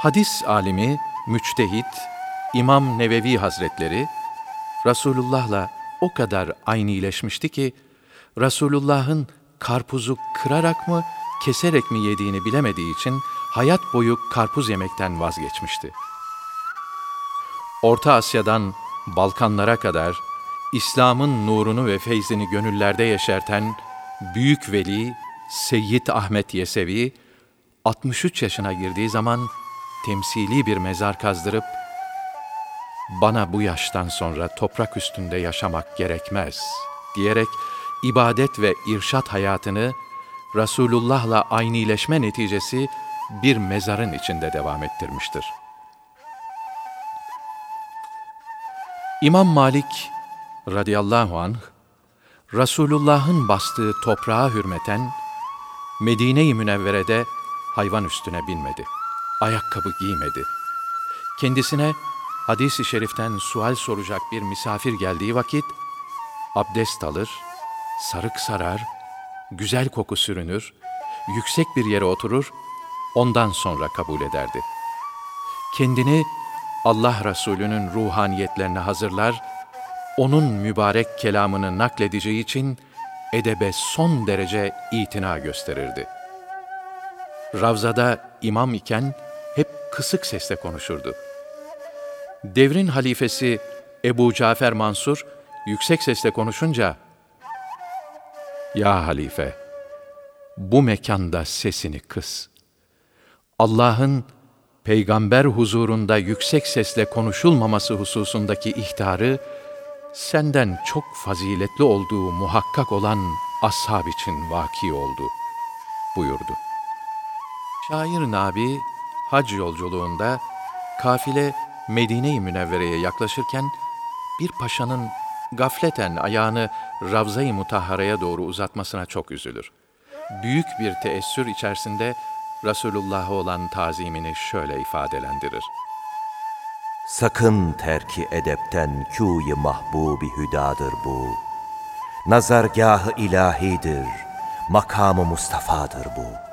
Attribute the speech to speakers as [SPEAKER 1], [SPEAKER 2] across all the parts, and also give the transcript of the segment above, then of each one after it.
[SPEAKER 1] Hadis alimi, müçtehit, İmam Nevevi Hazretleri, Resulullah'la o kadar aynileşmişti ki, Resulullah'ın karpuzu kırarak mı, keserek mi yediğini bilemediği için hayat boyu karpuz yemekten vazgeçmişti. Orta Asya'dan Balkanlara kadar İslam'ın nurunu ve feyzini gönüllerde yeşerten Büyük Veli Seyyid Ahmet Yesevi 63 yaşına girdiği zaman temsili bir mezar kazdırıp bana bu yaştan sonra toprak üstünde yaşamak gerekmez diyerek ibadet ve irşat hayatını Resulullah'la aynileşme neticesi bir mezarın içinde devam ettirmiştir. İmam Malik radıyallahu anh, Resulullah'ın bastığı toprağa hürmeten, Medine-i Münevvere'de hayvan üstüne binmedi, ayakkabı giymedi. Kendisine hadis-i şeriften sual soracak bir misafir geldiği vakit, abdest alır, sarık sarar, güzel koku sürünür, yüksek bir yere oturur, ondan sonra kabul ederdi. Kendini Allah Resulü'nün ruhaniyetlerine hazırlar, onun mübarek kelamını nakledeceği için edebe son derece itina gösterirdi. Ravzada imam iken hep kısık sesle konuşurdu. Devrin halifesi Ebu Cafer Mansur yüksek sesle konuşunca, ''Ya halife, bu mekanda sesini kıs. Allah'ın peygamber huzurunda yüksek sesle konuşulmaması hususundaki ihtarı, senden çok faziletli olduğu muhakkak olan ashab için vaki oldu, buyurdu. Şair Nabi, hac yolculuğunda, kafile Medine-i Münevvere'ye yaklaşırken, bir paşanın gafleten ayağını Ravza-i Mutahhara'ya doğru uzatmasına çok üzülür. Büyük bir teessür içerisinde, Resulullah'a olan tazimini şöyle ifadelendirir.
[SPEAKER 2] Sakın terki edepten kûyi mahbubi hüdadır bu. Nazargahı ilahidir, makamı Mustafa'dır bu.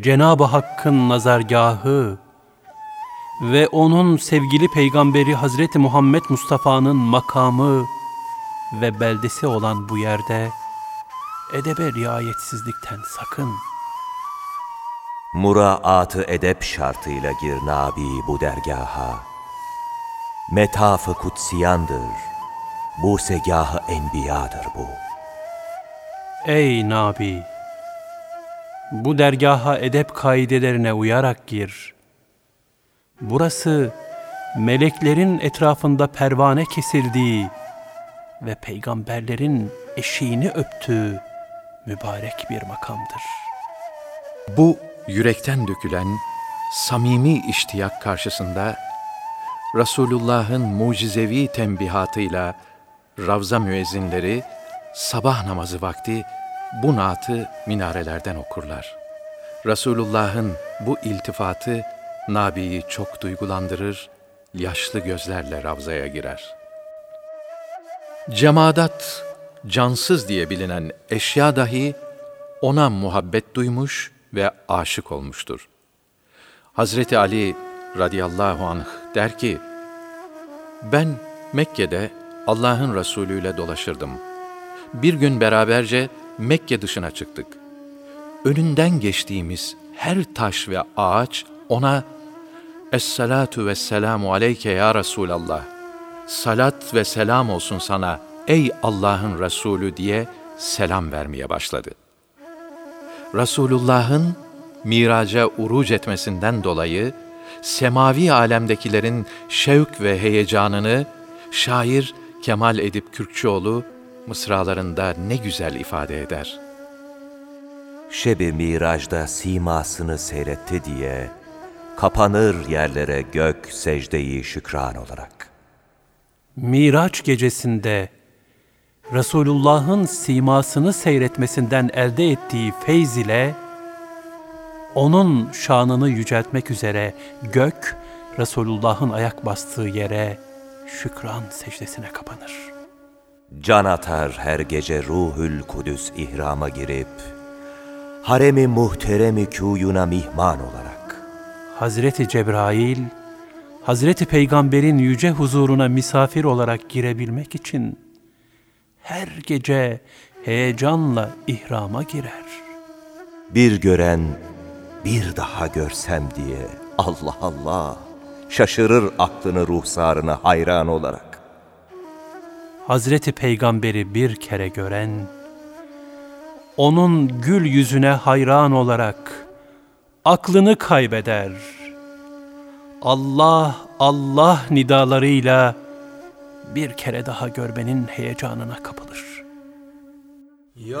[SPEAKER 3] Cenab-ı Hakk'ın nazargahı ve onun sevgili peygamberi Hazreti Muhammed Mustafa'nın makamı ve beldesi olan bu yerde edebe riayetsizlikten sakın.''
[SPEAKER 2] Muraatı edep şartıyla gir Nabi bu dergaha. Metafı kutsiyandır, bu segahı enbiyadır bu.
[SPEAKER 3] Ey Nabi! Bu dergaha edep kaidelerine uyarak gir. Burası meleklerin etrafında pervane kesildiği ve peygamberlerin eşiğini öptüğü mübarek bir makamdır.
[SPEAKER 1] Bu yürekten dökülen samimi iştiyak karşısında Resulullah'ın mucizevi tembihatıyla Ravza müezzinleri sabah namazı vakti bu naatı minarelerden okurlar. Resulullah'ın bu iltifatı Nabi'yi çok duygulandırır, yaşlı gözlerle Ravza'ya girer. Cemadat, cansız diye bilinen eşya dahi ona muhabbet duymuş ve aşık olmuştur. Hazreti Ali radıyallahu anh der ki, ben Mekke'de Allah'ın Resulü ile dolaşırdım. Bir gün beraberce Mekke dışına çıktık. Önünden geçtiğimiz her taş ve ağaç ona Es-salatu ve selamu aleyke ya Resulallah. Salat ve selam olsun sana ey Allah'ın Resulü diye selam vermeye başladı.'' Resulullah'ın miraca uruc etmesinden dolayı semavi alemdekilerin şevk ve heyecanını şair Kemal Edip Kürkçüoğlu mısralarında ne güzel ifade eder.
[SPEAKER 2] Şebi miracda simasını seyretti diye kapanır yerlere gök secdeyi şükran olarak.
[SPEAKER 3] Miraç gecesinde Resulullah'ın simasını seyretmesinden elde ettiği feyz ile onun şanını yüceltmek üzere gök Resulullah'ın ayak bastığı yere şükran secdesine kapanır.
[SPEAKER 2] Can atar her gece ruhül kudüs ihrama girip haremi muhteremi kuyuna mihman olarak.
[SPEAKER 1] Hazreti Cebrail, Hazreti Peygamber'in yüce huzuruna misafir olarak girebilmek için her gece heyecanla ihrama girer.
[SPEAKER 2] Bir gören bir daha görsem diye Allah Allah şaşırır aklını ruhsarına hayran olarak.
[SPEAKER 1] Hazreti Peygamber'i bir kere gören, onun gül yüzüne hayran olarak aklını kaybeder. Allah Allah nidalarıyla bir kere daha görmenin heyecanına kapılır. Ya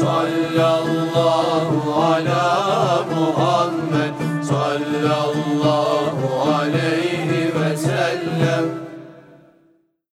[SPEAKER 4] sallallahu